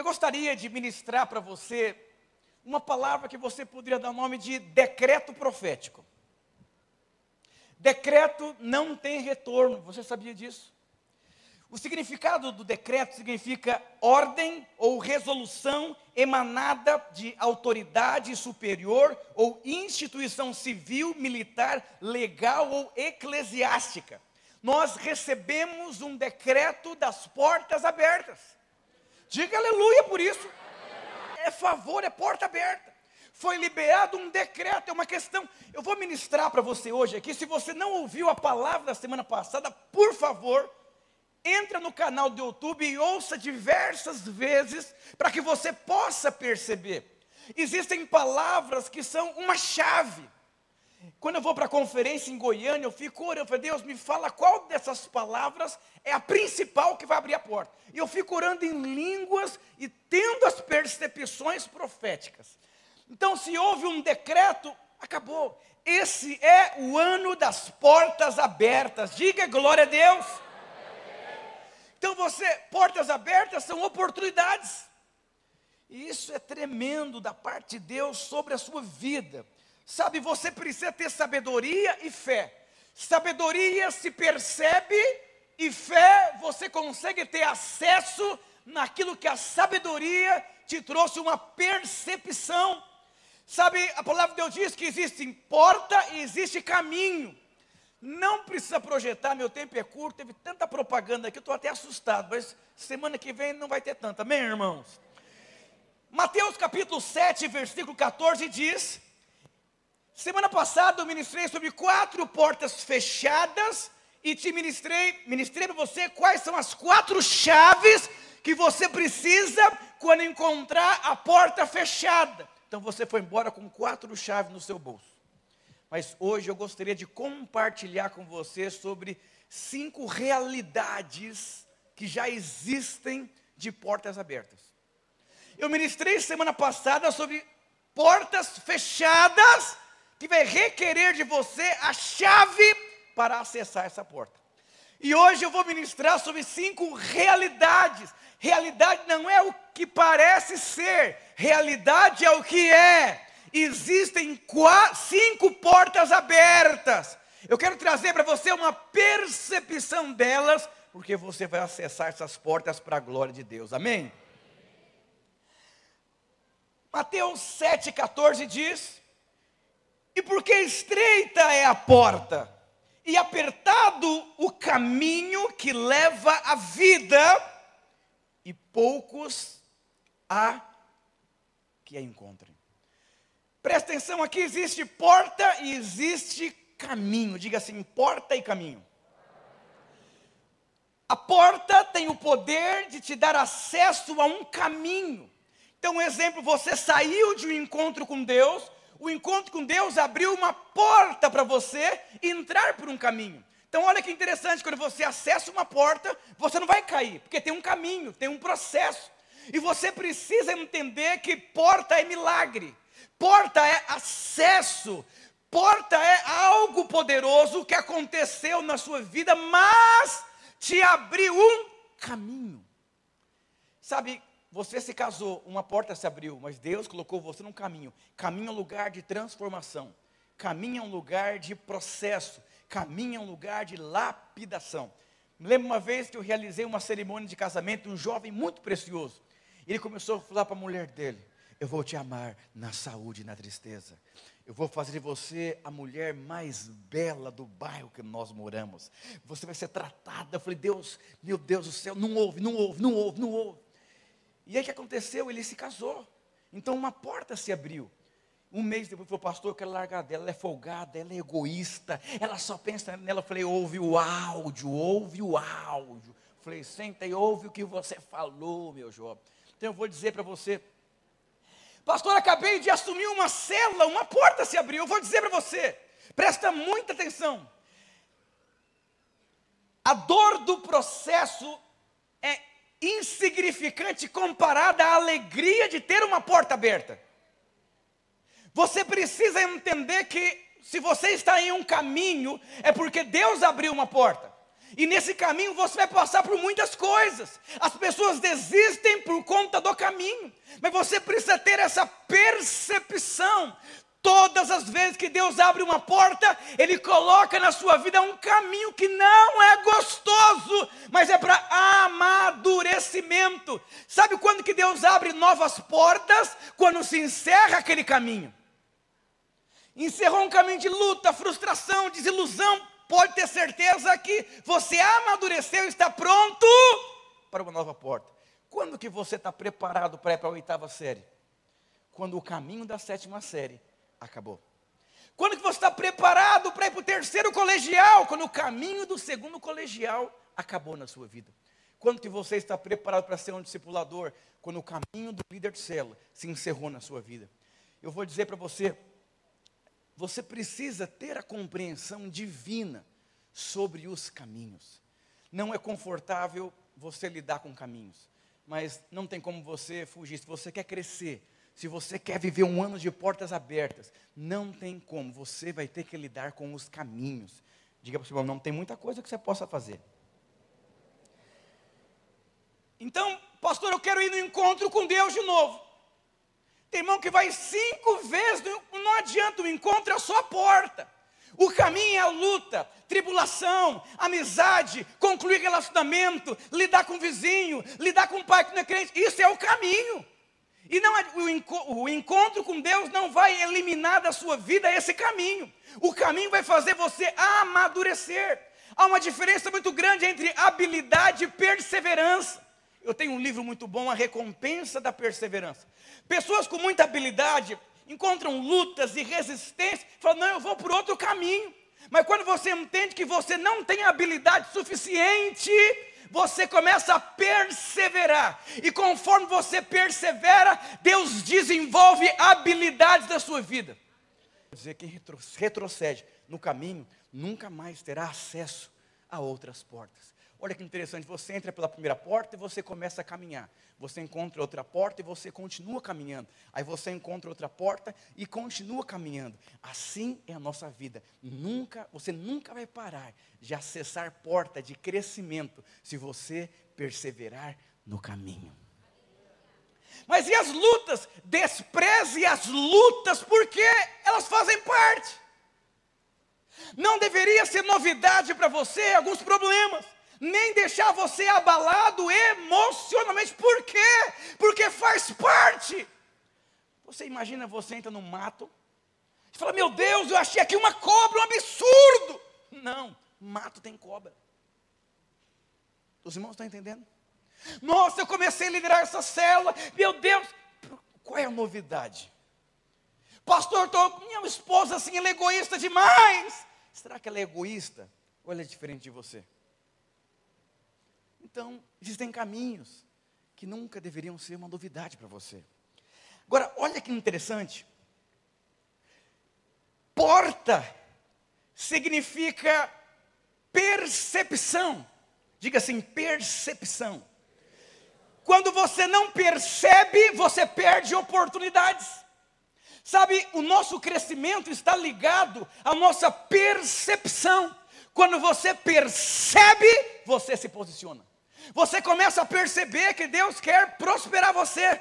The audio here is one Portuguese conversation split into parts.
Eu gostaria de ministrar para você uma palavra que você poderia dar o nome de decreto profético. Decreto não tem retorno, você sabia disso? O significado do decreto significa ordem ou resolução emanada de autoridade superior ou instituição civil, militar, legal ou eclesiástica. Nós recebemos um decreto das portas abertas. Diga aleluia por isso. É favor, é porta aberta. Foi liberado um decreto, é uma questão. Eu vou ministrar para você hoje aqui. Se você não ouviu a palavra da semana passada, por favor, entra no canal do YouTube e ouça diversas vezes para que você possa perceber. Existem palavras que são uma chave. Quando eu vou para a conferência em Goiânia, eu fico orando, eu falo, Deus, me fala qual dessas palavras é a principal que vai abrir a porta. E eu fico orando em línguas e tendo as percepções proféticas. Então, se houve um decreto, acabou. Esse é o ano das portas abertas. Diga glória a Deus. Então você, portas abertas são oportunidades. E isso é tremendo da parte de Deus sobre a sua vida. Sabe, você precisa ter sabedoria e fé. Sabedoria se percebe e fé você consegue ter acesso naquilo que a sabedoria te trouxe uma percepção. Sabe, a palavra de Deus diz que existe porta e existe caminho. Não precisa projetar, meu tempo é curto, teve tanta propaganda aqui, eu estou até assustado, mas semana que vem não vai ter tanta, amém, irmãos? Mateus capítulo 7, versículo 14 diz: Semana passada eu ministrei sobre quatro portas fechadas e te ministrei, ministrei para você quais são as quatro chaves que você precisa quando encontrar a porta fechada. Então você foi embora com quatro chaves no seu bolso mas hoje eu gostaria de compartilhar com você sobre cinco realidades que já existem de portas abertas. Eu ministrei semana passada sobre portas fechadas que vai requerer de você a chave para acessar essa porta. E hoje eu vou ministrar sobre cinco realidades. Realidade não é o que parece ser, realidade é o que é existem quatro, cinco portas abertas. Eu quero trazer para você uma percepção delas, porque você vai acessar essas portas para a glória de Deus. Amém? Mateus 7,14 diz: E porque estreita é a porta, e apertado o caminho que leva à vida, e poucos há que a encontrem. Presta atenção, aqui existe porta e existe caminho. Diga assim: porta e caminho. A porta tem o poder de te dar acesso a um caminho. Então, um exemplo: você saiu de um encontro com Deus, o encontro com Deus abriu uma porta para você entrar por um caminho. Então, olha que interessante: quando você acessa uma porta, você não vai cair, porque tem um caminho, tem um processo. E você precisa entender que porta é milagre. Porta é acesso, porta é algo poderoso que aconteceu na sua vida, mas te abriu um caminho. Sabe, você se casou, uma porta se abriu, mas Deus colocou você num caminho. Caminho é um lugar de transformação, caminho é um lugar de processo, caminho é um lugar de lapidação. Me lembro uma vez que eu realizei uma cerimônia de casamento, um jovem muito precioso. Ele começou a falar para a mulher dele: eu vou te amar na saúde e na tristeza. Eu vou fazer de você a mulher mais bela do bairro que nós moramos. Você vai ser tratada. Eu falei, Deus, meu Deus do céu, não ouve, não ouve, não ouve, não ouve. E aí o que aconteceu? Ele se casou. Então uma porta se abriu. Um mês depois falou, pastor, eu quero largar dela, ela é folgada, ela é egoísta, ela só pensa nela. Eu falei, ouve o áudio, ouve o áudio. Eu falei, senta e ouve o que você falou, meu jovem. Então eu vou dizer para você, Pastor, acabei de assumir uma cela, uma porta se abriu. Eu vou dizer para você, presta muita atenção. A dor do processo é insignificante comparada à alegria de ter uma porta aberta. Você precisa entender que se você está em um caminho, é porque Deus abriu uma porta. E nesse caminho você vai passar por muitas coisas. As pessoas desistem por conta do caminho. Mas você precisa ter essa percepção. Todas as vezes que Deus abre uma porta, Ele coloca na sua vida um caminho que não é gostoso, mas é para amadurecimento. Sabe quando que Deus abre novas portas? Quando se encerra aquele caminho. Encerrou um caminho de luta, frustração, desilusão, pode ter certeza que você amadureceu e está pronto para uma nova porta. Quando que você está preparado para ir para a oitava série? Quando o caminho da sétima série acabou. Quando que você está preparado para ir para o terceiro colegial? Quando o caminho do segundo colegial acabou na sua vida. Quando que você está preparado para ser um discipulador? Quando o caminho do líder de célula se encerrou na sua vida. Eu vou dizer para você, você precisa ter a compreensão divina sobre os caminhos. Não é confortável você lidar com caminhos, mas não tem como você fugir. Se você quer crescer, se você quer viver um ano de portas abertas, não tem como, você vai ter que lidar com os caminhos. Diga para o seu não tem muita coisa que você possa fazer. Então, pastor, eu quero ir no encontro com Deus de novo. Tem irmão que vai cinco vezes, não adianta, o encontro é a sua porta. O caminho é a luta, tribulação, amizade, concluir relacionamento, lidar com o vizinho, lidar com o pai que não é crente. Isso é o caminho. E não, o, encontro com Deus não vai eliminar da sua vida esse caminho. O caminho vai fazer você amadurecer. Há uma diferença muito grande entre habilidade e perseverança. Eu tenho um livro muito bom, A Recompensa da Perseverança. Pessoas com muita habilidade encontram lutas e resistência, falam: não, eu vou por outro caminho. Mas quando você entende que você não tem habilidade suficiente, você começa a perseverar. E conforme você persevera, Deus desenvolve habilidades da sua vida. Quer dizer, quem retrocede no caminho nunca mais terá acesso a outras portas. Olha que interessante, você entra pela primeira porta e você começa a caminhar. Você encontra outra porta e você continua caminhando. Aí você encontra outra porta e continua caminhando. Assim é a nossa vida. Nunca, você nunca vai parar de acessar porta de crescimento se você perseverar no caminho. Mas e as lutas? Despreze as lutas porque elas fazem parte. Não deveria ser novidade para você alguns problemas nem deixar você abalado emocionalmente. Por quê? Porque faz parte. Você imagina, você entra no mato e fala: Meu Deus, eu achei aqui uma cobra, um absurdo. Não, mato tem cobra. Os irmãos estão entendendo? Nossa, eu comecei a liderar essa célula. Meu Deus, qual é a novidade? Pastor, tô, minha esposa assim, ela é egoísta demais. Será que ela é egoísta? Ou ela é diferente de você? Então, existem caminhos que nunca deveriam ser uma novidade para você. Agora, olha que interessante. Porta significa percepção. Diga assim, percepção. Quando você não percebe, você perde oportunidades. Sabe, o nosso crescimento está ligado à nossa percepção. Quando você percebe, você se posiciona. Você começa a perceber que Deus quer prosperar você.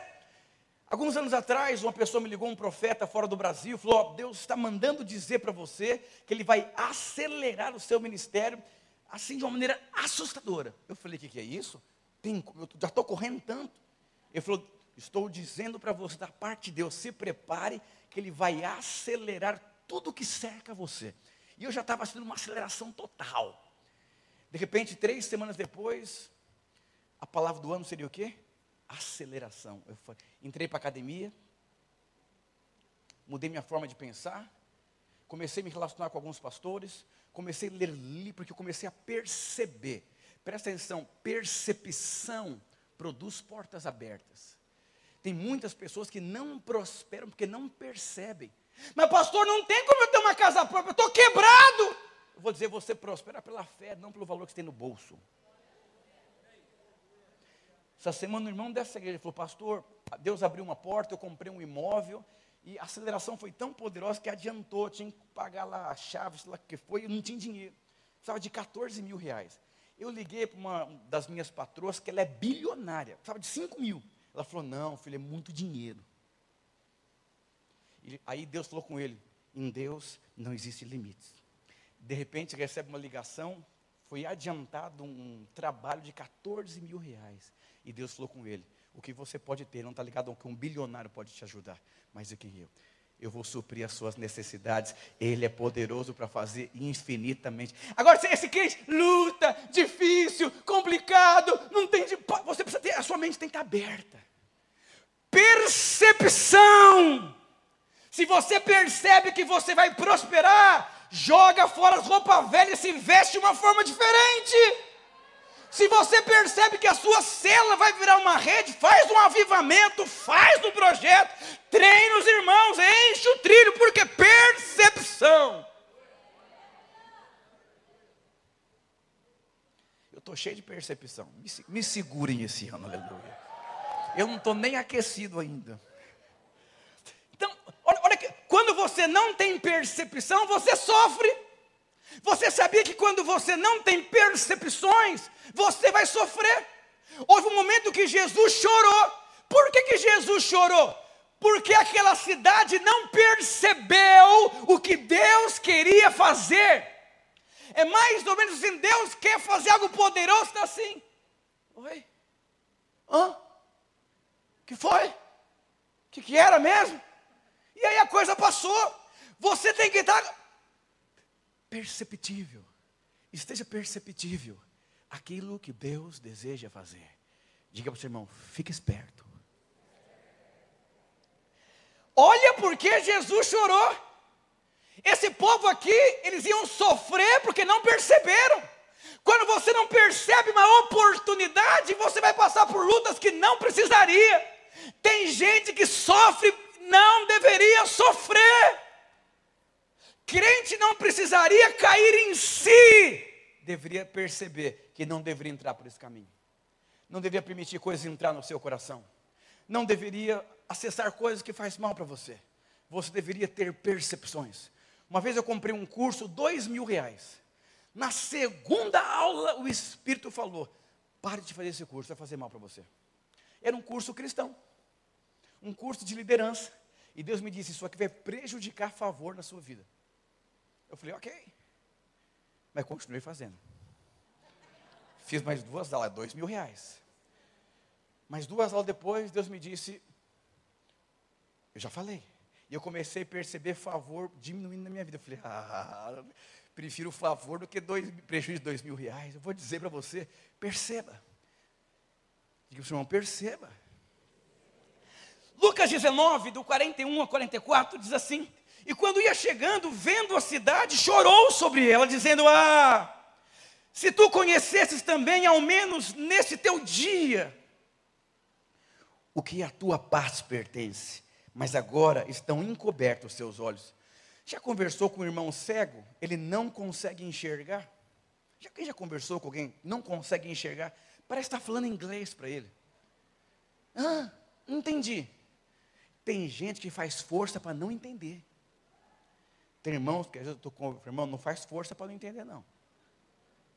Alguns anos atrás, uma pessoa me ligou, um profeta fora do Brasil, falou: Deus está mandando dizer para você que Ele vai acelerar o seu ministério, assim de uma maneira assustadora. Eu falei: O que, que é isso? Tem, eu já estou correndo tanto. Ele falou: Estou dizendo para você, da parte de Deus, se prepare, que Ele vai acelerar tudo que cerca você. E eu já estava sendo uma aceleração total. De repente, três semanas depois, a palavra do ano seria o quê? Aceleração. Eu entrei para a academia, mudei minha forma de pensar, comecei a me relacionar com alguns pastores, comecei a ler livros, porque eu comecei a perceber. Presta atenção, percepção produz portas abertas. Tem muitas pessoas que não prosperam porque não percebem. Mas pastor, não tem como eu ter uma casa própria, eu estou quebrado. Eu vou dizer, você prospera pela fé, não pelo valor que você tem no bolso. Essa semana o irmão dessa igreja falou, pastor, Deus abriu uma porta, eu comprei um imóvel, e a aceleração foi tão poderosa que adiantou, tinha que pagar lá a chave, sei lá o que foi, eu não tinha dinheiro. Precisava de 14 mil reais. Eu liguei para uma das minhas patroas, que ela é bilionária, precisava de 5 mil. Ela falou: Não, filho, é muito dinheiro. E aí Deus falou com ele: Em Deus não existe limites. De repente recebe uma ligação, foi adiantado um trabalho de 14 mil reais. E Deus falou com ele: O que você pode ter não está ligado ao que um bilionário pode te ajudar, mas o que eu eu vou suprir as suas necessidades. Ele é poderoso para fazer infinitamente. Agora, se esse crente luta, difícil, complicado, não tem de, você precisa ter, a sua mente tem que estar aberta. Percepção. Se você percebe que você vai prosperar, joga fora as roupas velhas e se veste de uma forma diferente. Se você percebe que a sua célula vai virar uma rede, faz um avivamento, faz um projeto, treina os irmãos, enche o trilho, porque percepção. Eu estou cheio de percepção. Me, me segurem esse ano, aleluia. Eu não estou nem aquecido ainda. Então, olha, olha que, quando você não tem percepção, você sofre. Você sabia que quando você não tem percepções, você vai sofrer? Houve um momento que Jesus chorou. Por que, que Jesus chorou? Porque aquela cidade não percebeu o que Deus queria fazer. É mais ou menos assim: Deus quer fazer algo poderoso, está assim. Oi? Hã? que foi? O que, que era mesmo? E aí a coisa passou. Você tem que estar perceptível. Esteja perceptível aquilo que Deus deseja fazer. Diga para o seu irmão, fique esperto. Olha porque Jesus chorou. Esse povo aqui, eles iam sofrer porque não perceberam. Quando você não percebe uma oportunidade, você vai passar por lutas que não precisaria. Tem gente que sofre, não deveria sofrer. Crente não precisaria cair em si, deveria perceber que não deveria entrar por esse caminho. Não deveria permitir coisas entrar no seu coração. Não deveria acessar coisas que faz mal para você. Você deveria ter percepções. Uma vez eu comprei um curso, dois mil reais. Na segunda aula, o Espírito falou: pare de fazer esse curso, vai fazer mal para você. Era um curso cristão, um curso de liderança. E Deus me disse: Isso aqui vai prejudicar favor na sua vida. Eu falei, ok. Mas continuei fazendo. Fiz mais duas aulas, dois mil reais. Mas duas aulas depois, Deus me disse, eu já falei. E eu comecei a perceber favor diminuindo na minha vida. Eu falei, ah, prefiro favor do que dois, prejuízo de dois mil reais. Eu vou dizer para você, perceba. Diga para o irmão, perceba. Lucas 19, do 41 a 44, diz assim: e quando ia chegando, vendo a cidade, chorou sobre ela, dizendo: Ah, se tu conhecesses também, ao menos nesse teu dia, o que a tua paz pertence, mas agora estão encobertos os seus olhos. Já conversou com um irmão cego? Ele não consegue enxergar? Já quem já conversou com alguém não consegue enxergar? Parece estar falando inglês para ele. Ah, entendi. Tem gente que faz força para não entender. Tem irmãos que às vezes eu estou com o irmão, não faz força para não entender, não.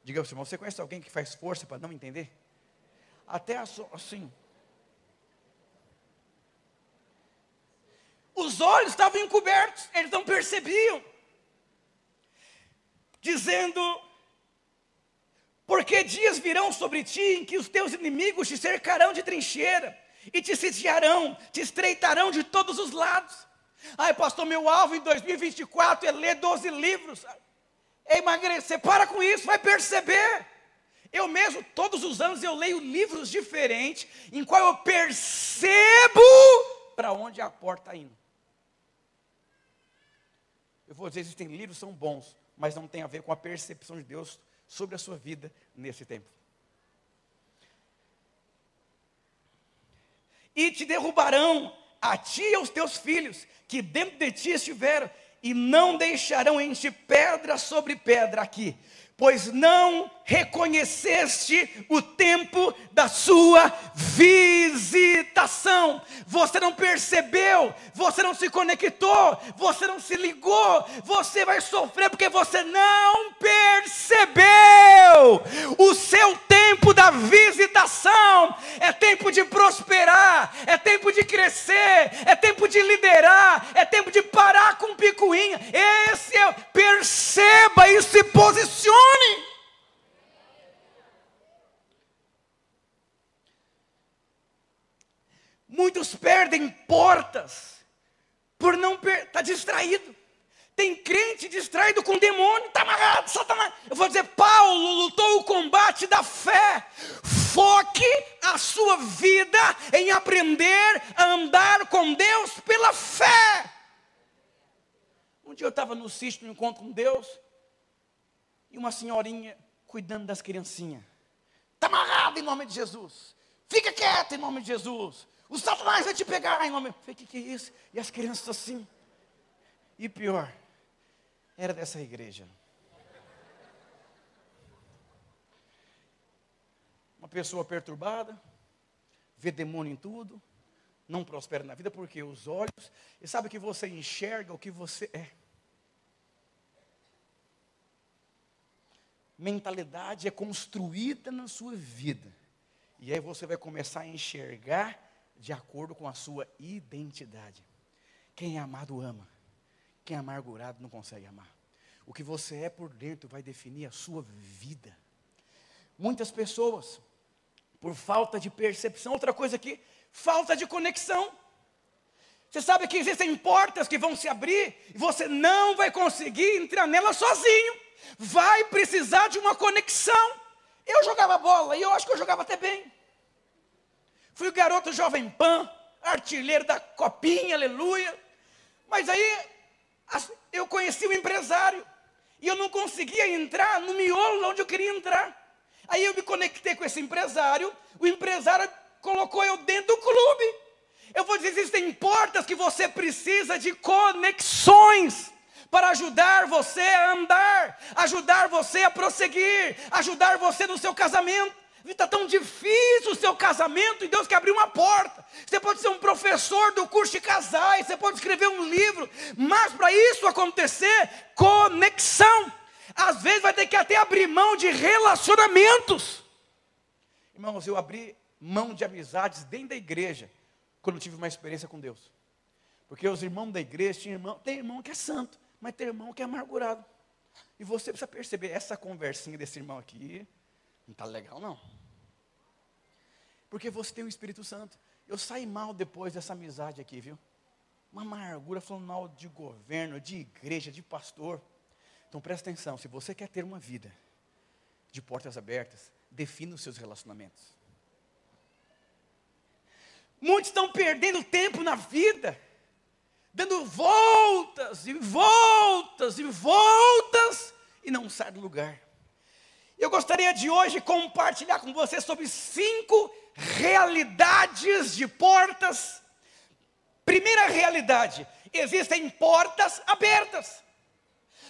Diga ao seu irmão, você conhece alguém que faz força para não entender? Até assim. Os olhos estavam encobertos, eles não percebiam. Dizendo: Porque dias virão sobre ti em que os teus inimigos te cercarão de trincheira, e te sitiarão, te estreitarão de todos os lados Ai, pastor, meu alvo em 2024 é ler 12 livros. É emagrecer. Para com isso, vai perceber. Eu mesmo, todos os anos, eu leio livros diferentes, em qual eu percebo para onde a porta está indo. Eu vou dizer, existem livros são bons, mas não tem a ver com a percepção de Deus sobre a sua vida nesse tempo. E te derrubarão a ti e aos teus filhos, que dentro de ti estiveram, e não deixarão em ti pedra sobre pedra aqui, pois não reconheceste o tempo da sua visitação. você não percebeu, você não se conectou, você não se ligou, você vai sofrer porque você não percebeu. O seu tempo da visitação é tempo de prosperar, é tempo de crescer, é tempo de liderar, é tempo de parar com picuinha. Esse é, perceba e se posicione. Muitos perdem portas por não estar tá distraído. Tem crente distraído com demônio, está amarrado, Satanás. Eu vou dizer, Paulo lutou o combate da fé. Foque a sua vida em aprender a andar com Deus pela fé. Um dia eu estava no sítio, no encontro com Deus, e uma senhorinha cuidando das criancinhas. Está amarrado em nome de Jesus. Fica quieto em nome de Jesus. O Satanás vai te pegar em nome. Eu falei, o que, que é isso? E as crianças assim. E pior, era dessa igreja. Uma pessoa perturbada, vê demônio em tudo, não prospera na vida, porque os olhos, e sabe que você enxerga o que você é. Mentalidade é construída na sua vida. E aí você vai começar a enxergar de acordo com a sua identidade. Quem é amado ama. Quem é amargurado não consegue amar. O que você é por dentro vai definir a sua vida. Muitas pessoas, por falta de percepção, outra coisa aqui, falta de conexão. Você sabe que existem portas que vão se abrir e você não vai conseguir entrar nela sozinho. Vai precisar de uma conexão. Eu jogava bola e eu acho que eu jogava até bem. Fui o garoto jovem pan, artilheiro da copinha, aleluia. Mas aí eu conheci o empresário e eu não conseguia entrar no miolo onde eu queria entrar. Aí eu me conectei com esse empresário, o empresário colocou eu dentro do clube. Eu vou dizer, existem portas que você precisa de conexões para ajudar você a andar, ajudar você a prosseguir, ajudar você no seu casamento. Está tão difícil o seu casamento e Deus quer abrir uma porta. Você pode ser um professor do curso de casais, você pode escrever um livro, mas para isso acontecer, conexão. Às vezes vai ter que até abrir mão de relacionamentos. Irmãos, eu abri mão de amizades dentro da igreja quando tive uma experiência com Deus. Porque os irmãos da igreja tinham irmão, tem irmão que é santo, mas tem irmão que é amargurado. E você precisa perceber essa conversinha desse irmão aqui, não está legal, não. Porque você tem o Espírito Santo. Eu saí mal depois dessa amizade aqui, viu? Uma amargura falando mal de governo, de igreja, de pastor. Então presta atenção, se você quer ter uma vida de portas abertas, defina os seus relacionamentos. Muitos estão perdendo tempo na vida, dando voltas e voltas e voltas, e não sai do lugar. Eu gostaria de hoje compartilhar com você sobre cinco realidades de portas. Primeira realidade: existem portas abertas.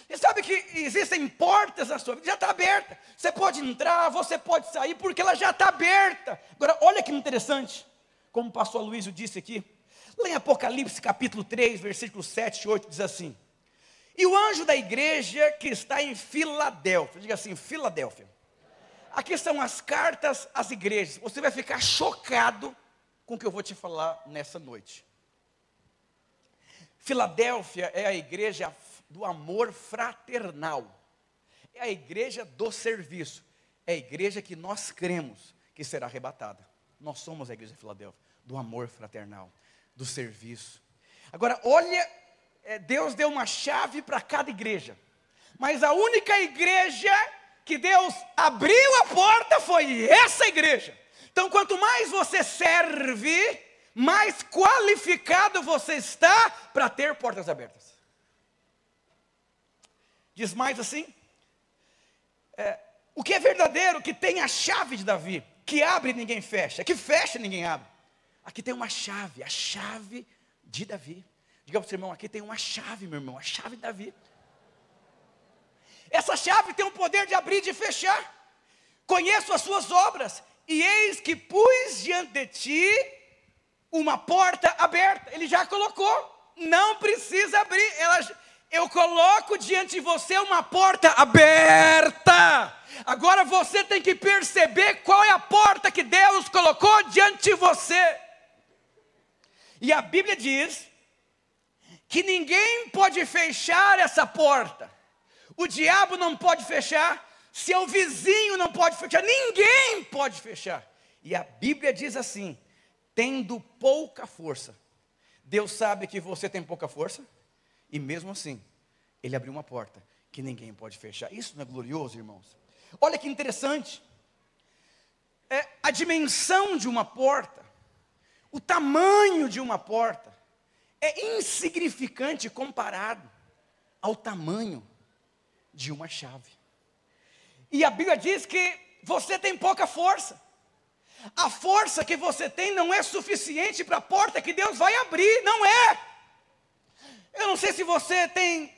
Você sabe que existem portas na sua vida, já está aberta. Você pode entrar, você pode sair, porque ela já está aberta. Agora, olha que interessante, como o pastor Luiz disse aqui. Lá em Apocalipse capítulo 3, versículos 7 e 8, diz assim: e o anjo da igreja que está em Filadélfia, diga assim, Filadélfia. Aqui são as cartas às igrejas. Você vai ficar chocado com o que eu vou te falar nessa noite. Filadélfia é a igreja do amor fraternal. É a igreja do serviço. É a igreja que nós cremos que será arrebatada. Nós somos a igreja de Filadélfia, do amor fraternal, do serviço. Agora, olha é, Deus deu uma chave para cada igreja. Mas a única igreja que Deus abriu a porta foi essa igreja. Então, quanto mais você serve, mais qualificado você está para ter portas abertas. Diz mais assim: é, o que é verdadeiro, que tem a chave de Davi, que abre e ninguém fecha, que fecha e ninguém abre. Aqui tem uma chave, a chave de Davi. Diga para o seu irmão, aqui tem uma chave, meu irmão, a chave de Davi. Essa chave tem o poder de abrir e de fechar. Conheço as suas obras, e eis que pus diante de ti uma porta aberta. Ele já colocou. Não precisa abrir. Ela, eu coloco diante de você uma porta aberta. Agora você tem que perceber qual é a porta que Deus colocou diante de você. E a Bíblia diz que ninguém pode fechar essa porta. O diabo não pode fechar, seu vizinho não pode fechar, ninguém pode fechar. E a Bíblia diz assim: tendo pouca força. Deus sabe que você tem pouca força, e mesmo assim, Ele abriu uma porta que ninguém pode fechar. Isso não é glorioso, irmãos? Olha que interessante. É, a dimensão de uma porta, o tamanho de uma porta, é insignificante comparado ao tamanho de uma chave. E a Bíblia diz que você tem pouca força. A força que você tem não é suficiente para a porta que Deus vai abrir, não é. Eu não sei se você tem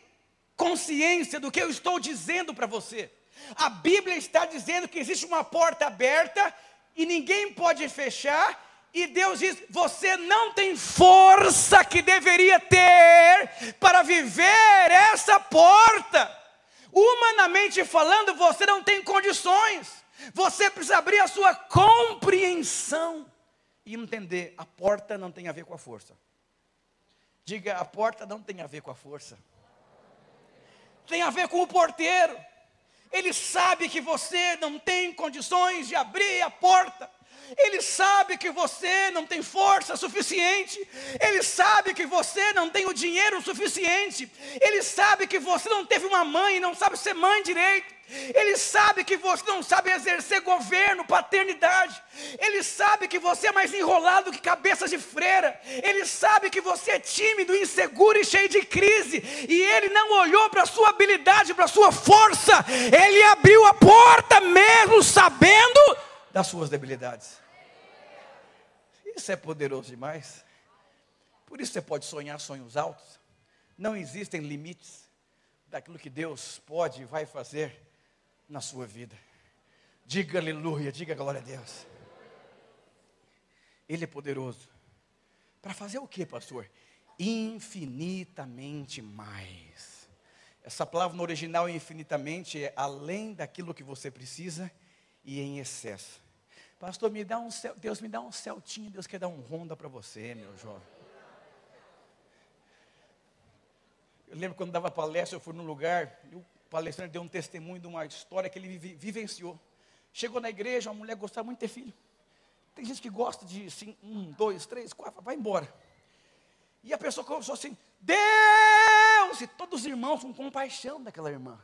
consciência do que eu estou dizendo para você. A Bíblia está dizendo que existe uma porta aberta e ninguém pode fechar, e Deus diz: você não tem força que deveria ter para viver essa porta. Humanamente falando, você não tem condições. Você precisa abrir a sua compreensão e entender: a porta não tem a ver com a força. Diga, a porta não tem a ver com a força. Tem a ver com o porteiro. Ele sabe que você não tem condições de abrir a porta. Ele sabe que você não tem força suficiente, ele sabe que você não tem o dinheiro suficiente, ele sabe que você não teve uma mãe e não sabe ser mãe direito, ele sabe que você não sabe exercer governo, paternidade. Ele sabe que você é mais enrolado que cabeça de freira. Ele sabe que você é tímido, inseguro e cheio de crise. E ele não olhou para a sua habilidade, para a sua força. Ele abriu a porta mesmo sabendo das suas debilidades. Isso é poderoso demais. Por isso você pode sonhar sonhos altos. Não existem limites daquilo que Deus pode e vai fazer na sua vida. Diga aleluia, diga glória a Deus. Ele é poderoso. Para fazer o que, pastor? Infinitamente mais. Essa palavra no original infinitamente é além daquilo que você precisa e em excesso. Pastor, me dá um Deus me dá um Celtinho, Deus quer dar um Honda para você, meu jovem. Eu lembro quando dava palestra, eu fui num lugar, e o palestrante deu um testemunho de uma história que ele vivenciou. Chegou na igreja, uma mulher gostava muito de ter filho. Tem gente que gosta de assim, um, dois, três, quatro, vai embora. E a pessoa começou assim, Deus! E todos os irmãos com compaixão daquela irmã.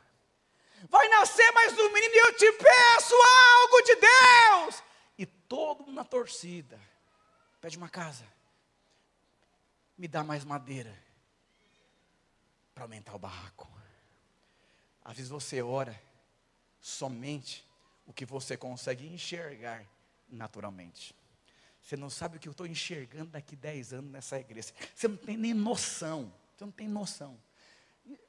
Vai nascer mais um menino e eu te peço algo de Deus e todo mundo na torcida. Pede uma casa. Me dá mais madeira para aumentar o barraco. Às vezes você ora somente o que você consegue enxergar naturalmente. Você não sabe o que eu estou enxergando daqui 10 anos nessa igreja. Você não tem nem noção. Você não tem noção.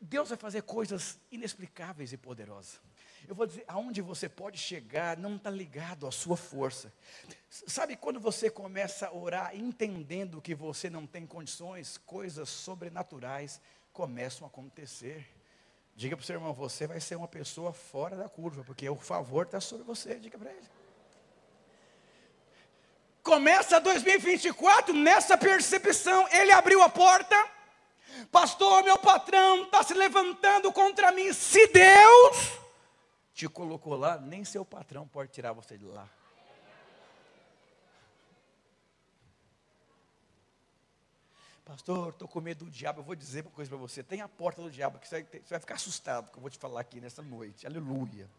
Deus vai fazer coisas inexplicáveis e poderosas. Eu vou dizer, aonde você pode chegar não está ligado à sua força. Sabe quando você começa a orar entendendo que você não tem condições, coisas sobrenaturais começam a acontecer. Diga para o seu irmão, você vai ser uma pessoa fora da curva, porque o favor está sobre você. Diga para ele. Começa 2024 nessa percepção. Ele abriu a porta. Pastor, meu patrão está se levantando contra mim. Se Deus te colocou lá, nem seu patrão pode tirar você de lá. Pastor, estou com medo do diabo. Eu vou dizer uma coisa para você: tem a porta do diabo, que você vai, ficar assustado que eu vou te falar aqui nessa noite. Aleluia.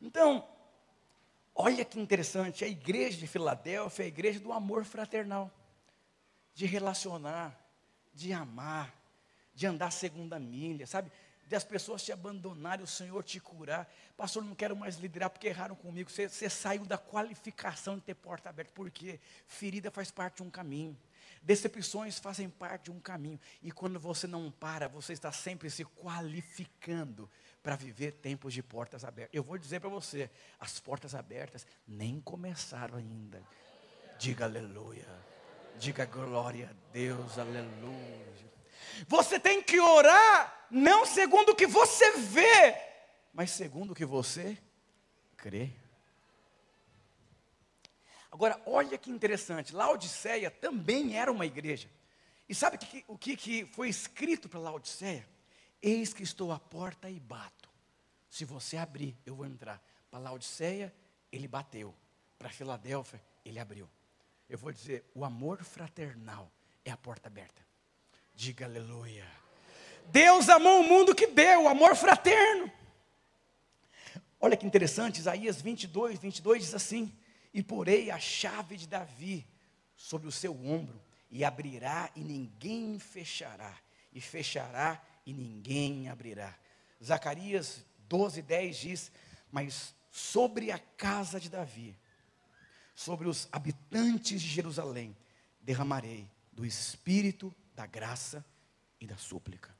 Então, olha que interessante: a igreja de Filadélfia é a igreja do amor fraternal, de relacionar, de amar, de andar segunda milha, sabe? De as pessoas te abandonarem, o Senhor te curar. Pastor, não quero mais liderar porque erraram comigo. Você, você saiu da qualificação de ter porta aberta. Por quê? Ferida faz parte de um caminho. Decepções fazem parte de um caminho. E quando você não para, você está sempre se qualificando para viver tempos de portas abertas. Eu vou dizer para você: as portas abertas nem começaram ainda. Diga aleluia. Diga glória a Deus, aleluia. Você tem que orar não segundo o que você vê, mas segundo o que você crê. Agora, olha que interessante, Laodiceia também era uma igreja. E sabe que, o que, que foi escrito para Laodiceia? Eis que estou à porta e bato. Se você abrir, eu vou entrar. Para Laodiceia, ele bateu. Para Filadélfia, ele abriu. Eu vou dizer, o amor fraternal é a porta aberta. Diga aleluia. Deus amou o mundo que deu, amor fraterno. Olha que interessante, Isaías 22, 22 diz assim: E porei a chave de Davi sobre o seu ombro, e abrirá e ninguém fechará, e fechará e ninguém abrirá. Zacarias 12, 10 diz: Mas sobre a casa de Davi, sobre os habitantes de Jerusalém, derramarei do espírito da graça e da súplica.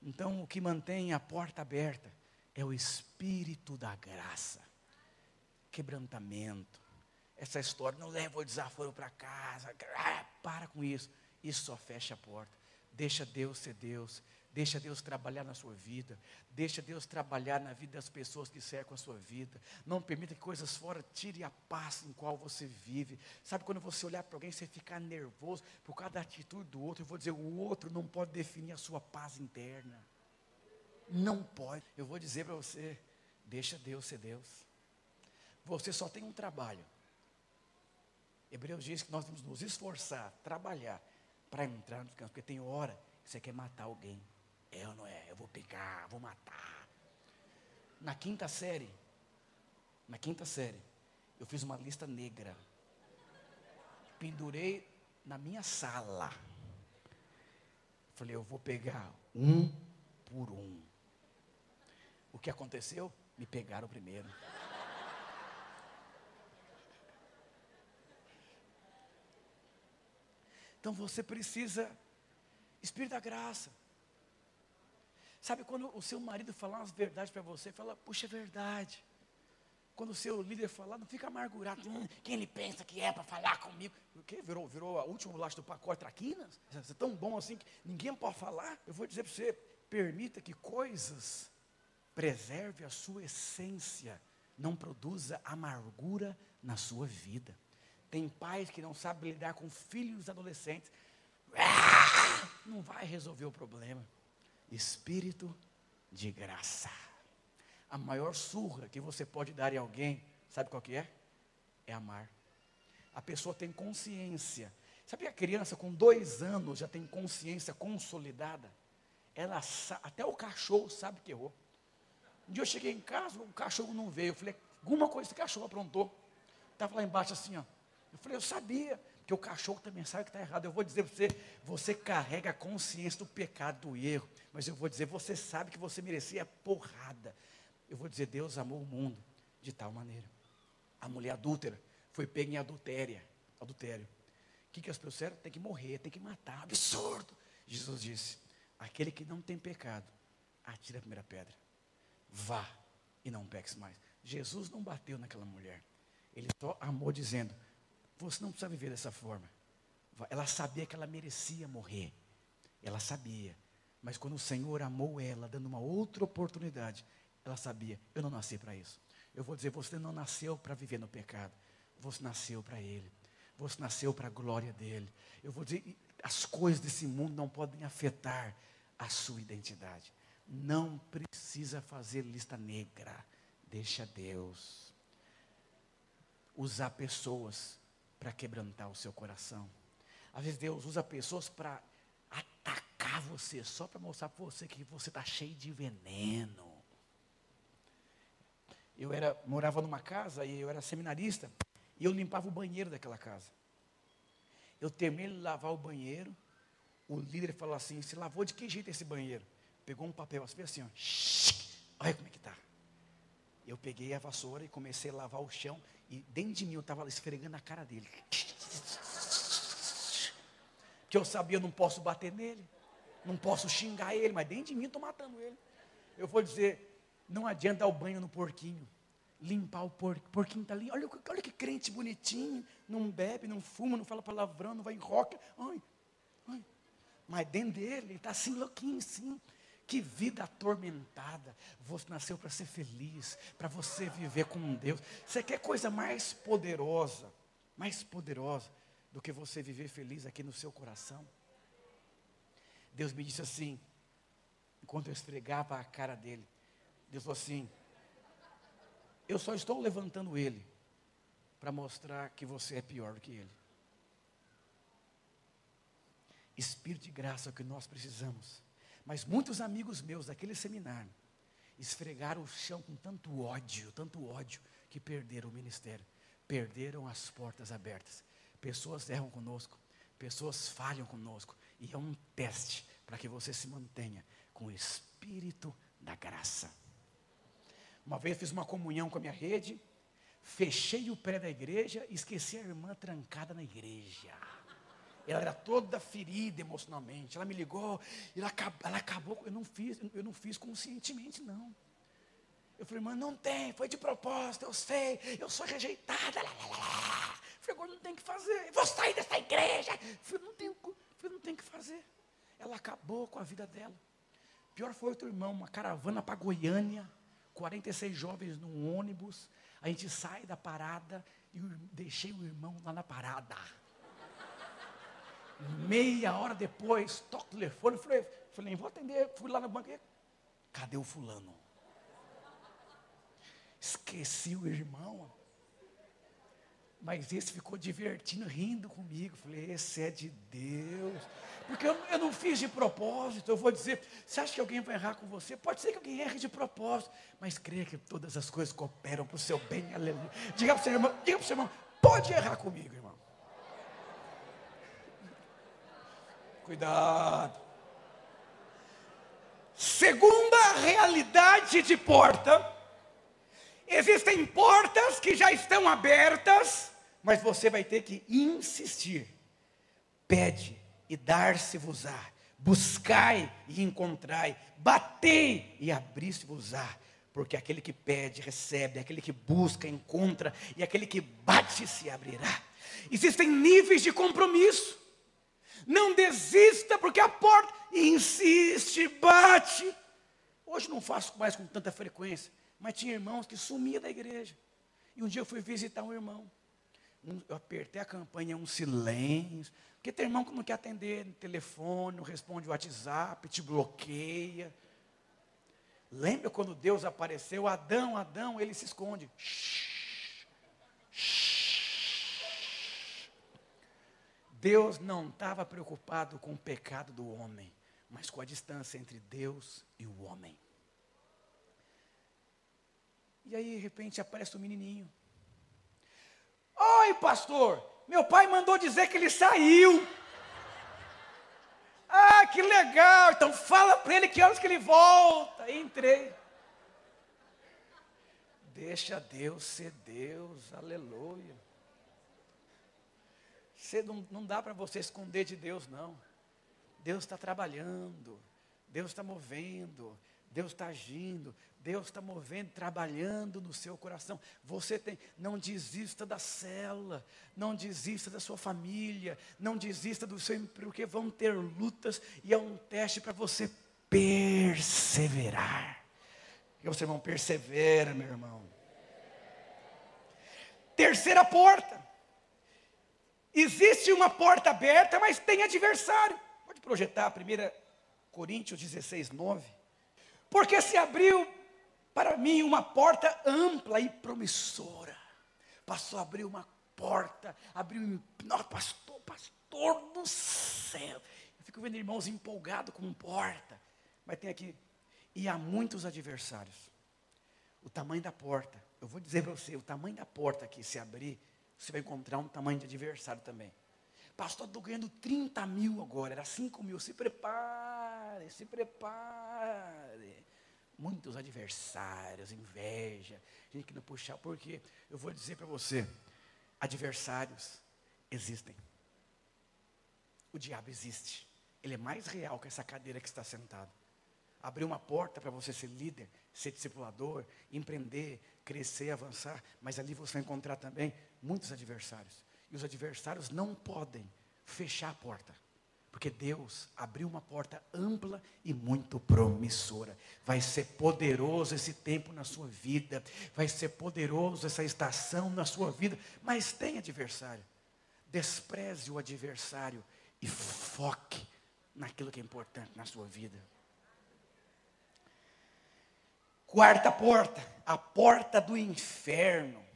Então, o que mantém a porta aberta é o espírito da graça, quebrantamento. Essa história não leva o desaforo para casa, ah, para com isso. Isso só fecha a porta. Deixa Deus ser Deus. Deixa Deus trabalhar na sua vida. Deixa Deus trabalhar na vida das pessoas que cercam a sua vida. Não permita que coisas fora tire a paz em qual você vive. Sabe quando você olhar para alguém, você ficar nervoso por causa da atitude do outro. Eu vou dizer, o outro não pode definir a sua paz interna. Não pode. Eu vou dizer para você, deixa Deus ser Deus. Você só tem um trabalho. Hebreus diz que nós temos que nos esforçar, trabalhar para entrar no campo, porque tem hora que você quer matar alguém. É ou não é? Eu vou pegar, vou matar. Na quinta série, na quinta série, eu fiz uma lista negra. Pendurei na minha sala. Falei, eu vou pegar um por um. O que aconteceu? Me pegaram primeiro. Então você precisa, Espírito da graça. Sabe quando o seu marido falar umas verdades para você, fala, puxa, é verdade. Quando o seu líder falar, não fica amargurado. Hum, quem ele pensa que é para falar comigo? O quê? Virou, virou a última bolacha do pacote traquinas? Você é tão bom assim que ninguém pode falar? Eu vou dizer para você, permita que coisas preserve a sua essência, não produza amargura na sua vida. Tem pais que não sabem lidar com filhos adolescentes. Ah, não vai resolver o problema espírito de graça. A maior surra que você pode dar em alguém, sabe qual que é? É amar. A pessoa tem consciência. Sabe que a criança com dois anos já tem consciência consolidada? Ela até o cachorro sabe que errou. Um dia eu cheguei em casa, o cachorro não veio. Eu falei, alguma coisa esse cachorro aprontou. Estava lá embaixo assim, ó. Eu falei, eu sabia. Porque o cachorro também sabe que está errado. Eu vou dizer para você, você carrega a consciência do pecado, do erro. Mas eu vou dizer, você sabe que você merecia porrada. Eu vou dizer, Deus amou o mundo de tal maneira. A mulher adúltera foi pega em adultéria, adultério. O que, que as pessoas disseram? Tem que morrer, tem que matar. Absurdo. Jesus disse, aquele que não tem pecado, atira a primeira pedra. Vá e não peques mais. Jesus não bateu naquela mulher. Ele só amou dizendo, você não precisa viver dessa forma. Ela sabia que ela merecia morrer. Ela sabia. Mas quando o Senhor amou ela, dando uma outra oportunidade, ela sabia: eu não nasci para isso. Eu vou dizer: você não nasceu para viver no pecado. Você nasceu para Ele. Você nasceu para a glória dEle. Eu vou dizer: as coisas desse mundo não podem afetar a sua identidade. Não precisa fazer lista negra. Deixa Deus usar pessoas para quebrantar o seu coração. Às vezes Deus usa pessoas para atacar você, só para mostrar para você que você está cheio de veneno. Eu era, morava numa casa e eu era seminarista e eu limpava o banheiro daquela casa. Eu terminei de lavar o banheiro, o líder falou assim: "Se lavou de que jeito esse banheiro?" Pegou um papel assim, assim ó, olha como é que está. Eu peguei a vassoura e comecei a lavar o chão e dentro de mim eu estava esfregando a cara dele. Que eu sabia, eu não posso bater nele, não posso xingar ele, mas dentro de mim estou matando ele. Eu vou dizer, não adianta dar o banho no porquinho. limpar o porco, porquinho está ali, olha, olha que crente bonitinho, não bebe, não fuma, não fala palavrão, não vai em roca, ai, ai. mas dentro dele, ele está assim louquinho, sim, que vida atormentada, você nasceu para ser feliz, para você viver com Deus, você quer coisa mais poderosa, mais poderosa, do que você viver feliz aqui no seu coração? Deus me disse assim, enquanto eu esfregava a cara dele, Deus falou assim, eu só estou levantando ele para mostrar que você é pior do que ele. Espírito de graça é o que nós precisamos. Mas muitos amigos meus daquele seminário esfregaram o chão com tanto ódio, tanto ódio, que perderam o ministério, perderam as portas abertas. Pessoas erram conosco, pessoas falham conosco, e é um teste para que você se mantenha com o espírito da graça. Uma vez fiz uma comunhão com a minha rede, fechei o pé da igreja e esqueci a irmã trancada na igreja. Ela era toda ferida emocionalmente. Ela me ligou, ela, ela acabou. Eu não fiz, eu não fiz conscientemente, não. Eu falei, irmã, não tem, foi de propósito, eu sei, eu sou rejeitada. Lá, lá, lá. Eu falei, agora não tem que fazer, eu vou sair dessa igreja. Eu falei, não tem, eu falei, não tem que fazer. Ela acabou com a vida dela. Pior foi outro irmão, uma caravana para Goiânia. 46 jovens num ônibus, a gente sai da parada e deixei o irmão lá na parada. Meia hora depois, toco o telefone, falei, falei, vou atender, fui lá no banco, cadê o fulano? Esqueci o irmão. Mas esse ficou divertindo, rindo comigo. Falei, esse é de Deus. Porque eu, eu, não fiz de propósito. Eu vou dizer, você acha que alguém vai errar com você? Pode ser que alguém erre de propósito. Mas creia que todas as coisas cooperam para o seu bem. Aleluia. Diga para o seu irmão, diga para o seu irmão, pode errar comigo, irmão. Cuidado. Segunda realidade de porta Existem portas que já estão abertas, mas você vai ter que insistir. Pede e dar-se-vos-á. Buscai e encontrai. Batei e abri-se-vos-á. Porque aquele que pede, recebe, aquele que busca, encontra, e aquele que bate, se abrirá. Existem níveis de compromisso. Não desista, porque a porta insiste, bate. Hoje não faço mais com tanta frequência. Mas tinha irmãos que sumiam da igreja. E um dia eu fui visitar um irmão. Um, eu apertei a campanha, um silêncio. Porque tem irmão que não quer atender no telefone, não responde o WhatsApp, te bloqueia. Lembra quando Deus apareceu? Adão, Adão, ele se esconde. Shhh, shhh. Deus não estava preocupado com o pecado do homem, mas com a distância entre Deus e o homem. E aí, de repente, aparece o menininho. Oi, pastor, meu pai mandou dizer que ele saiu. Ah, que legal. Então fala para ele que horas que ele volta. entrei. Deixa Deus ser Deus, aleluia. Você não, não dá para você esconder de Deus, não. Deus está trabalhando, Deus está movendo, Deus está agindo, Deus está movendo, trabalhando no seu coração. Você tem, não desista da cela, não desista da sua família, não desista do seu emprego, porque vão ter lutas e é um teste para você perseverar. E você irmão persevera, meu irmão. Terceira porta. Existe uma porta aberta, mas tem adversário. Pode projetar a primeira Coríntios 16, 9. Porque se abriu para mim uma porta ampla e promissora. Passou a abrir uma porta, abriu, nossa, pastor, pastor do céu. Eu fico vendo irmãos empolgados com porta. Mas tem aqui, e há muitos adversários. O tamanho da porta, eu vou dizer para você, o tamanho da porta que se abrir, você vai encontrar um tamanho de adversário também. Pastor, estou ganhando 30 mil agora, era 5 mil. Se prepare, se prepare. Muitos adversários, inveja, gente que não puxar, porque eu vou dizer para você: adversários existem. O diabo existe. Ele é mais real que essa cadeira que está sentado. abrir uma porta para você ser líder, ser discipulador, empreender, crescer, avançar, mas ali você vai encontrar também muitos adversários. E os adversários não podem fechar a porta. Porque Deus abriu uma porta ampla e muito promissora. Vai ser poderoso esse tempo na sua vida. Vai ser poderoso essa estação na sua vida. Mas tem adversário. Despreze o adversário e foque naquilo que é importante na sua vida. Quarta porta, a porta do inferno.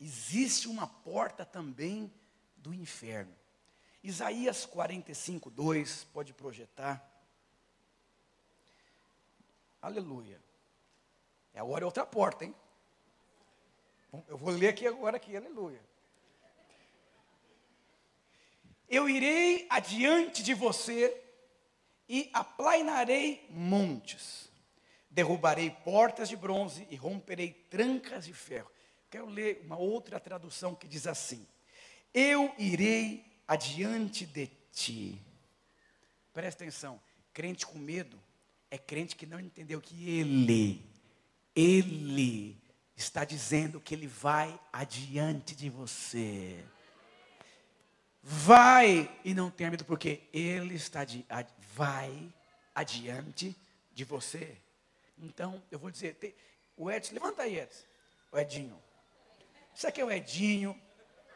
Existe uma porta também do inferno. Isaías 45, 2, pode projetar. Aleluia. É agora é outra porta, hein? Eu vou ler aqui agora aqui, aleluia. Eu irei adiante de você e aplainarei montes. Derrubarei portas de bronze e romperei trancas de ferro. Quero ler uma outra tradução que diz assim: Eu irei adiante de ti. Presta atenção, crente com medo é crente que não entendeu que ele, ele está dizendo que ele vai adiante de você. Vai e não tenha medo, porque ele está de, vai adiante de você. Então, eu vou dizer, o Edson, levanta aí, Edson. O Edinho. Isso aqui é o Edinho,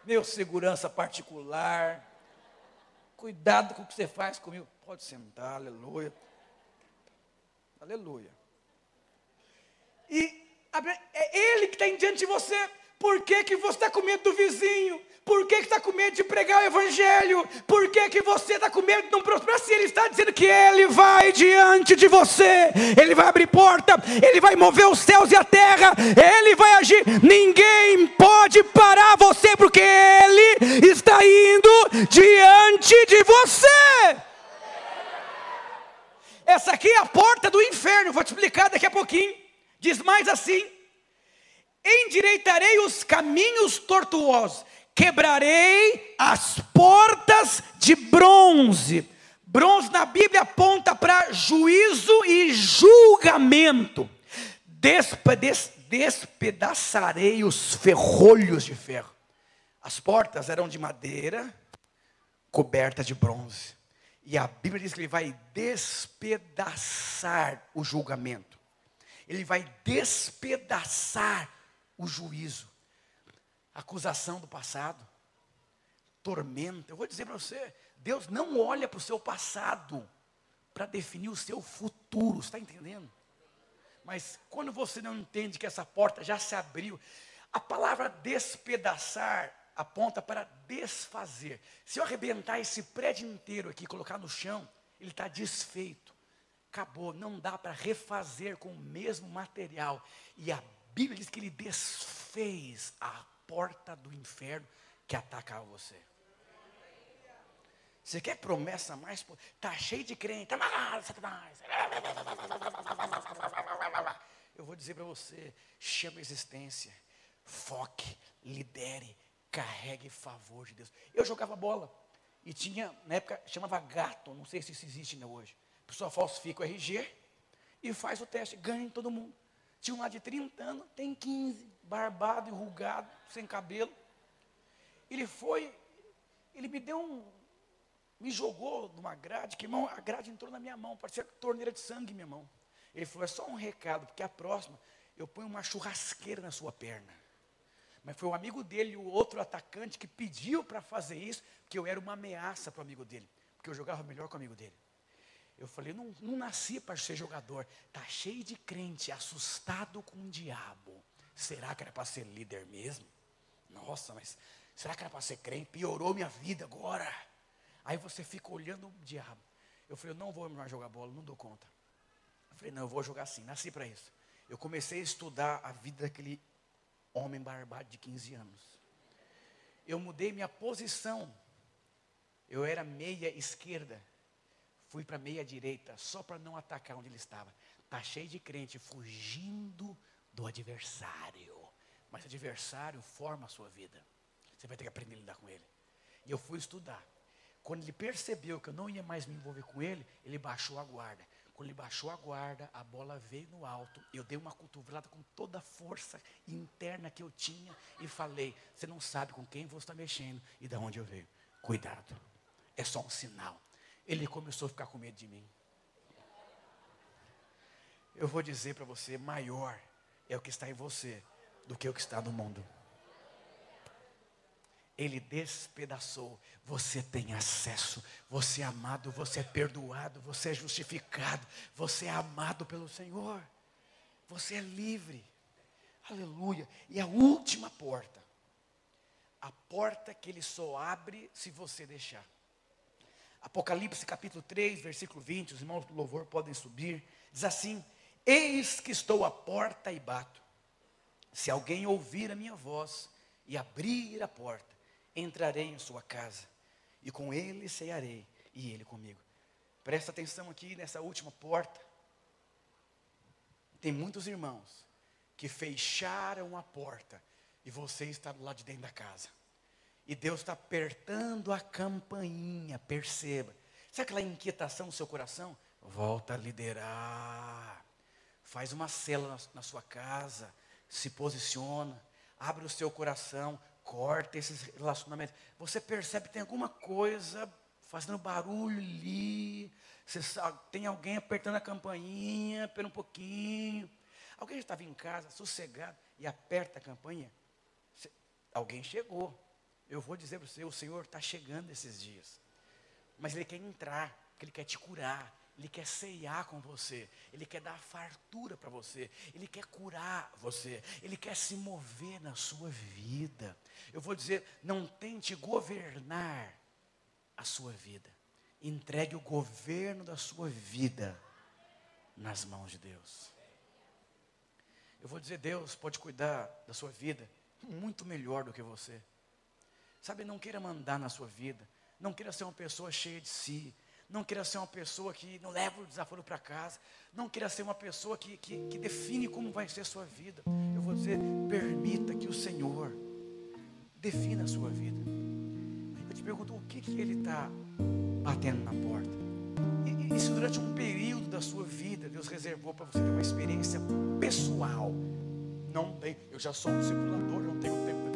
meu segurança particular. Cuidado com o que você faz comigo. Pode sentar, aleluia. Aleluia. E é ele que está diante de você. Por que, que você está com medo do vizinho? Por que está com medo de pregar o evangelho? Por que, que você está com medo de não prosperar? Se ele está dizendo que ele vai diante de você, ele vai abrir porta, ele vai mover os céus e a terra, ele vai agir. Ninguém diante de você. Essa aqui é a porta do inferno, vou te explicar daqui a pouquinho. Diz mais assim: endireitarei os caminhos tortuosos, quebrarei as portas de bronze. Bronze na Bíblia aponta para juízo e julgamento. Despe, des, despedaçarei os ferrolhos de ferro. As portas eram de madeira, cobertas de bronze. E a Bíblia diz que ele vai despedaçar o julgamento. Ele vai despedaçar o juízo, acusação do passado, tormenta. Eu vou dizer para você: Deus não olha para o seu passado para definir o seu futuro, está entendendo? Mas quando você não entende que essa porta já se abriu, a palavra despedaçar aponta para desfazer. Se eu arrebentar esse prédio inteiro aqui, colocar no chão, ele está desfeito. Acabou, não dá para refazer com o mesmo material. E a Bíblia diz que ele desfez a porta do inferno que atacava você. Você quer promessa mais? Está cheio de crente. Eu vou dizer para você: chama a existência. Foque, lidere, carregue favor de Deus. Eu jogava bola. E tinha, na época, chamava gato. Não sei se isso existe ainda hoje. A pessoa falsifica o RG e faz o teste, ganha em todo mundo. Tinha um lá de 30 anos, tem 15, barbado, enrugado, sem cabelo. Ele foi, ele me deu um, me jogou numa grade, que irmão, a grade entrou na minha mão, parecia torneira de sangue minha mão. Ele falou, é só um recado, porque a próxima eu ponho uma churrasqueira na sua perna. Mas foi o amigo dele, o outro atacante, que pediu para fazer isso, porque eu era uma ameaça para o amigo dele, porque eu jogava melhor com o amigo dele. Eu falei, não, não nasci para ser jogador. Está cheio de crente, assustado com o diabo. Será que era para ser líder mesmo? Nossa, mas será que era para ser crente? Piorou minha vida agora. Aí você fica olhando o diabo. Eu falei, eu não vou mais jogar bola, não dou conta. Eu falei, não, eu vou jogar assim, nasci para isso. Eu comecei a estudar a vida daquele homem barbado de 15 anos. Eu mudei minha posição. Eu era meia esquerda fui para meia direita, só para não atacar onde ele estava. Está cheio de crente fugindo do adversário. Mas adversário forma a sua vida. Você vai ter que aprender a lidar com ele. E eu fui estudar. Quando ele percebeu que eu não ia mais me envolver com ele, ele baixou a guarda. Quando ele baixou a guarda, a bola veio no alto. Eu dei uma cotovelada com toda a força interna que eu tinha e falei: Você não sabe com quem você está mexendo e de onde eu veio. Cuidado, é só um sinal. Ele começou a ficar com medo de mim. Eu vou dizer para você: maior é o que está em você do que o que está no mundo. Ele despedaçou. Você tem acesso. Você é amado, você é perdoado, você é justificado, você é amado pelo Senhor. Você é livre. Aleluia. E a última porta. A porta que ele só abre se você deixar. Apocalipse capítulo 3, versículo 20, os irmãos do louvor podem subir. Diz assim: Eis que estou à porta e bato. Se alguém ouvir a minha voz e abrir a porta, entrarei em sua casa, e com ele cearei, e ele comigo. Presta atenção aqui nessa última porta. Tem muitos irmãos que fecharam a porta e você está do lado de dentro da casa. E Deus está apertando a campainha, perceba. Sabe aquela inquietação no seu coração? Volta a liderar. Faz uma cela na, na sua casa. Se posiciona. Abre o seu coração corta esses relacionamentos. Você percebe que tem alguma coisa fazendo barulho ali. Você sabe, tem alguém apertando a campainha, espera um pouquinho. Alguém já estava em casa, sossegado, e aperta a campainha. alguém chegou. Eu vou dizer para você, o Senhor está chegando esses dias. Mas Ele quer entrar, porque Ele quer te curar. Ele quer ceiar com você, Ele quer dar fartura para você, Ele quer curar você, Ele quer se mover na sua vida. Eu vou dizer, não tente governar a sua vida, entregue o governo da sua vida nas mãos de Deus. Eu vou dizer, Deus pode cuidar da sua vida muito melhor do que você. Sabe, não queira mandar na sua vida, não queira ser uma pessoa cheia de si, não queira ser uma pessoa que não leva o desaforo para casa. Não queira ser uma pessoa que, que, que, define como vai ser a sua vida. Eu vou dizer, permita que o Senhor defina a sua vida. Eu te pergunto, o que, que Ele está batendo na porta? E, se durante um período da sua vida, Deus reservou para você ter uma experiência pessoal. Não tem, eu já sou um discipulador, não tenho tempo.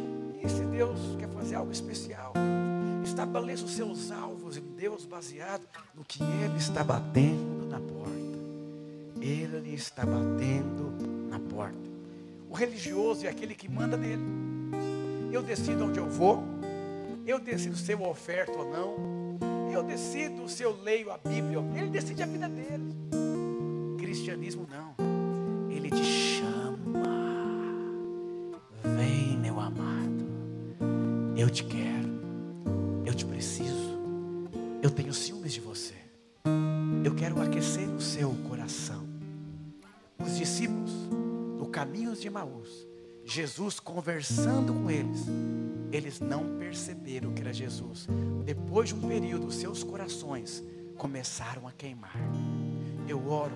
E se Deus quer fazer algo especial? Estabeleça os seus alvos em Deus baseado no que Ele está batendo na porta. Ele está batendo na porta. O religioso é aquele que manda nele. Eu decido onde eu vou. Eu decido se eu oferto ou não. Eu decido se eu leio a Bíblia. Ele decide a vida dele. Cristianismo não. Ele te de Emaús, Jesus conversando com eles, eles não perceberam que era Jesus. Depois de um período, seus corações começaram a queimar. Eu oro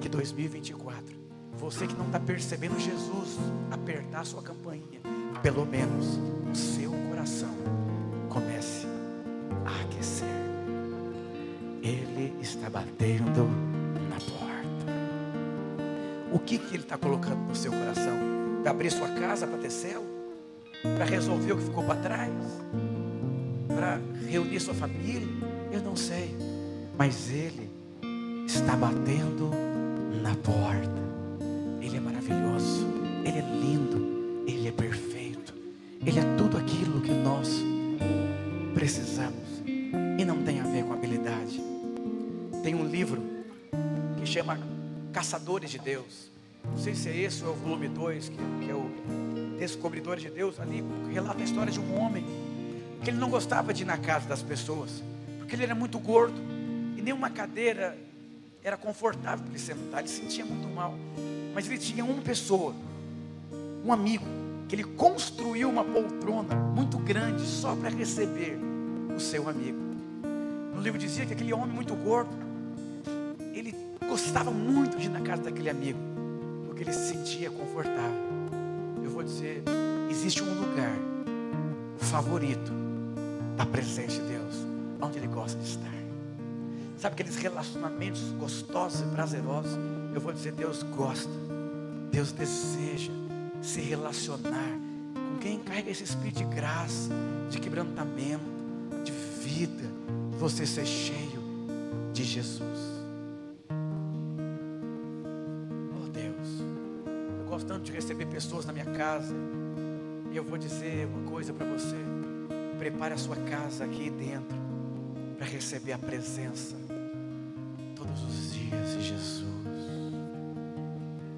que 2024, você que não está percebendo Jesus apertar sua campainha, pelo menos o seu coração comece a aquecer. Ele está batendo. O que, que ele está colocando no seu coração? Para abrir sua casa para ter? Para resolver o que ficou para trás? Para reunir sua família? Eu não sei. Mas ele está batendo na porta. Ele é maravilhoso. Ele é lindo. Ele é perfeito. Ele é tudo aquilo que nós precisamos e não tem a ver com habilidade. Tem um livro que chama Caçadores de Deus. Não sei se é esse ou é o volume 2, que, que, é o Descobridores de Deus. Ali relata a história de um homem que ele não gostava de ir na casa das pessoas, porque ele era muito gordo e nenhuma cadeira era confortável para ele sentar. Ele sentia muito mal. Mas ele tinha uma pessoa, um amigo, que ele construiu uma poltrona muito grande só para receber o seu amigo. No livro dizia que aquele homem muito gordo, ele gostava muito de ir na casa daquele amigo, porque ele se sentia confortável. Eu vou dizer, existe um lugar favorito da presença de Deus, onde ele gosta de estar. Sabe aqueles relacionamentos gostosos e prazerosos? Eu vou dizer, Deus gosta, Deus deseja se relacionar com quem carrega esse espírito de graça, de quebrantamento, de vida, você ser cheio de Jesus. Tanto de receber pessoas na minha casa, e eu vou dizer uma coisa para você: prepare a sua casa aqui dentro para receber a presença todos os dias de Jesus.